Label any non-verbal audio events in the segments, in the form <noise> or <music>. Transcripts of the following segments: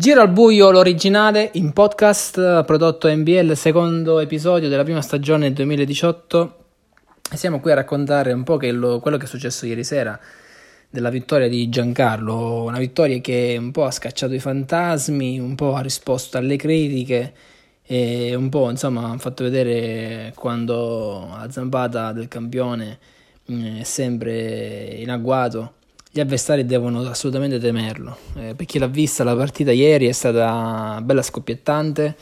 Giro al buio l'originale in podcast prodotto NBL, secondo episodio della prima stagione 2018. Siamo qui a raccontare un po' che lo, quello che è successo ieri sera della vittoria di Giancarlo, una vittoria che un po' ha scacciato i fantasmi, un po' ha risposto alle critiche e un po' insomma ha fatto vedere quando la zampata del campione mm, è sempre in agguato gli avversari devono assolutamente temerlo. Eh, per chi l'ha vista la partita ieri è stata bella scoppiettante,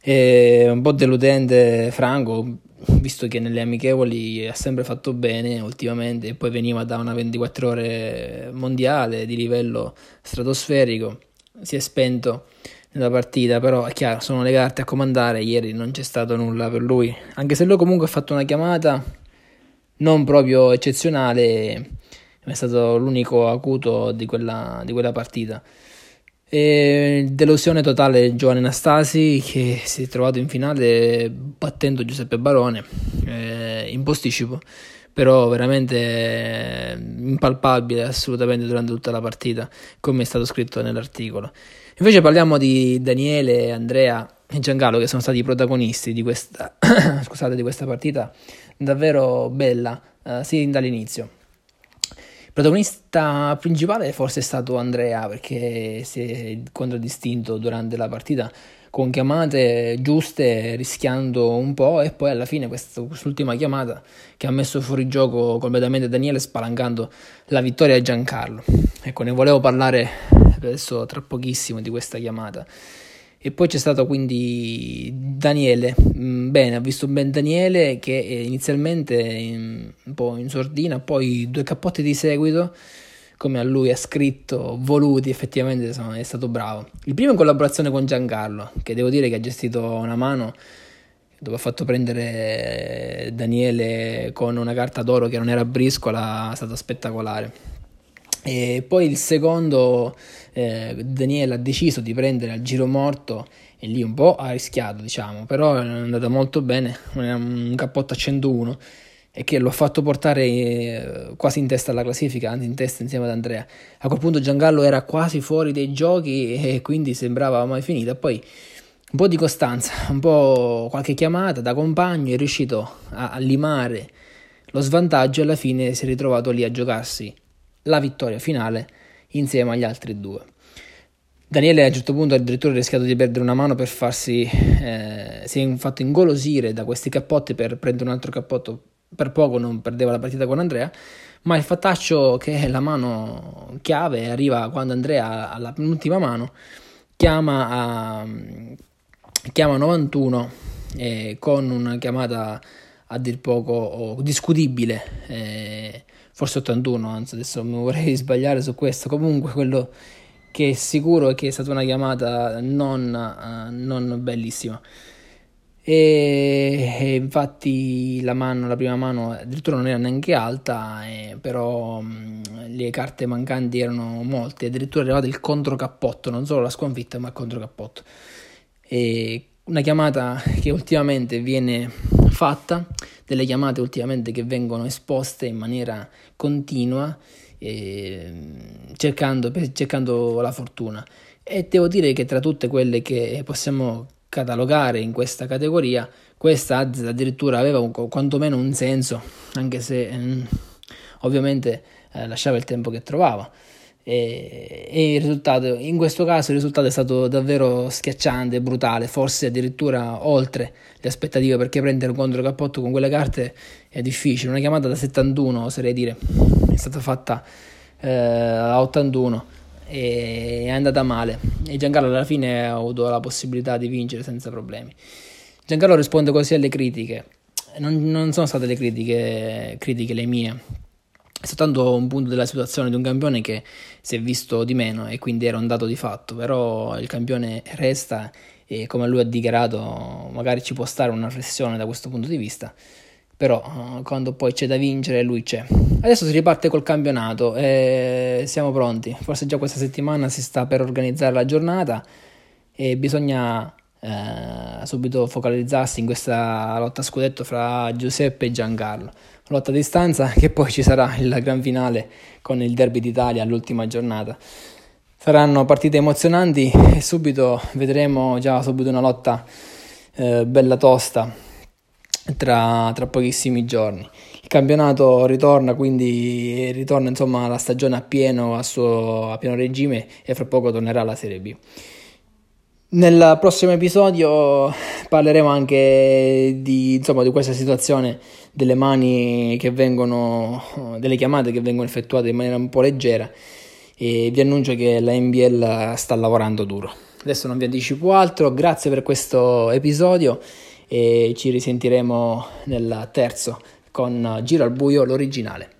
e un po' deludente Franco, visto che nelle amichevoli ha sempre fatto bene ultimamente e poi veniva da una 24 ore mondiale di livello stratosferico, si è spento nella partita, però è chiaro, sono le carte a comandare, ieri non c'è stato nulla per lui, anche se lui comunque ha fatto una chiamata non proprio eccezionale è stato l'unico acuto di quella, di quella partita. E delusione totale Giovanni Anastasi che si è trovato in finale battendo Giuseppe Barone eh, in posticipo, però veramente eh, impalpabile assolutamente durante tutta la partita, come è stato scritto nell'articolo. Invece parliamo di Daniele, Andrea e Giancarlo che sono stati i protagonisti di questa, <coughs> scusate, di questa partita davvero bella, eh, sin dall'inizio protagonista principale forse è stato Andrea perché si è contraddistinto durante la partita con chiamate giuste, rischiando un po' e poi alla fine questa, quest'ultima chiamata che ha messo fuori gioco completamente Daniele spalancando la vittoria a Giancarlo. Ecco, ne volevo parlare adesso tra pochissimo di questa chiamata. E poi c'è stato quindi Daniele, mm, bene, ha visto ben Daniele che inizialmente in, un po' in sordina, poi due cappotti di seguito, come a lui ha scritto, voluti, effettivamente è stato bravo. Il primo in collaborazione con Giancarlo, che devo dire che ha gestito una mano dove ha fatto prendere Daniele con una carta d'oro che non era briscola, è stato spettacolare. E poi il secondo, eh, Daniele ha deciso di prendere al giro morto e lì un po' ha rischiato, diciamo, però è andata molto bene, un cappotto a 101 e che lo ha fatto portare eh, quasi in testa alla classifica, anzi in testa insieme ad Andrea. A quel punto Giangallo era quasi fuori dai giochi e quindi sembrava mai finita. Poi un po' di costanza, un po' qualche chiamata da compagno, è riuscito a, a limare lo svantaggio e alla fine si è ritrovato lì a giocarsi la vittoria finale insieme agli altri due. Daniele a un certo punto ha addirittura rischiato di perdere una mano per farsi, eh, si è fatto ingolosire da questi cappotti per prendere un altro cappotto, per poco non perdeva la partita con Andrea, ma il fattaccio che è la mano chiave arriva quando Andrea alla penultima mano chiama a, chiama 91 eh, con una chiamata a dir poco discutibile eh, forse 81, anzi adesso mi vorrei sbagliare su questo, comunque quello che è sicuro è che è stata una chiamata non, uh, non bellissima. E, e, infatti la mano, la prima mano addirittura non era neanche alta, eh, però mh, le carte mancanti erano molte, addirittura è arrivato il controcappotto, non solo la sconfitta ma il controcappotto. E una chiamata che ultimamente viene fatta, delle chiamate ultimamente che vengono esposte in maniera continua, eh, cercando, cercando la fortuna. E devo dire che tra tutte quelle che possiamo catalogare in questa categoria, questa addirittura aveva un, quantomeno un senso, anche se eh, ovviamente eh, lasciava il tempo che trovava e, e, il risultato, in questo caso il risultato è stato davvero schiacciante, brutale, forse addirittura oltre le aspettative perché prendere un contro cappotto con quelle carte è difficile, una chiamata da 71 oserei dire, è stata fatta eh, a 81 e è andata male. E Giancarlo alla fine ha avuto la possibilità di vincere senza problemi. Giancarlo risponde così alle critiche, non, non sono state le critiche, critiche le mie, è soltanto un punto della situazione di un campione che si è visto di meno e quindi era un dato di fatto, però il campione resta e come lui ha dichiarato magari ci può stare una flessione da questo punto di vista, però uh, quando poi c'è da vincere lui c'è. Adesso si riparte col campionato e siamo pronti, forse già questa settimana si sta per organizzare la giornata e bisogna uh, subito focalizzarsi in questa lotta a scudetto fra Giuseppe e Giancarlo lotta a distanza <laughs> che poi ci sarà il gran finale con il derby d'Italia all'ultima giornata. Saranno partite emozionanti e subito vedremo già subito una lotta eh, bella tosta tra, tra, pochissimi giorni. Il campionato ritorna, quindi ritorna insomma la stagione a pieno, a, suo, a pieno regime e fra poco tornerà la Serie B. Nel prossimo episodio parleremo anche di, insomma, di questa situazione delle mani che vengono, delle chiamate che vengono effettuate in maniera un po' leggera e vi annuncio che la NBL sta lavorando duro. Adesso non vi anticipo altro, grazie per questo episodio e ci risentiremo nel terzo con Giro al buio l'originale.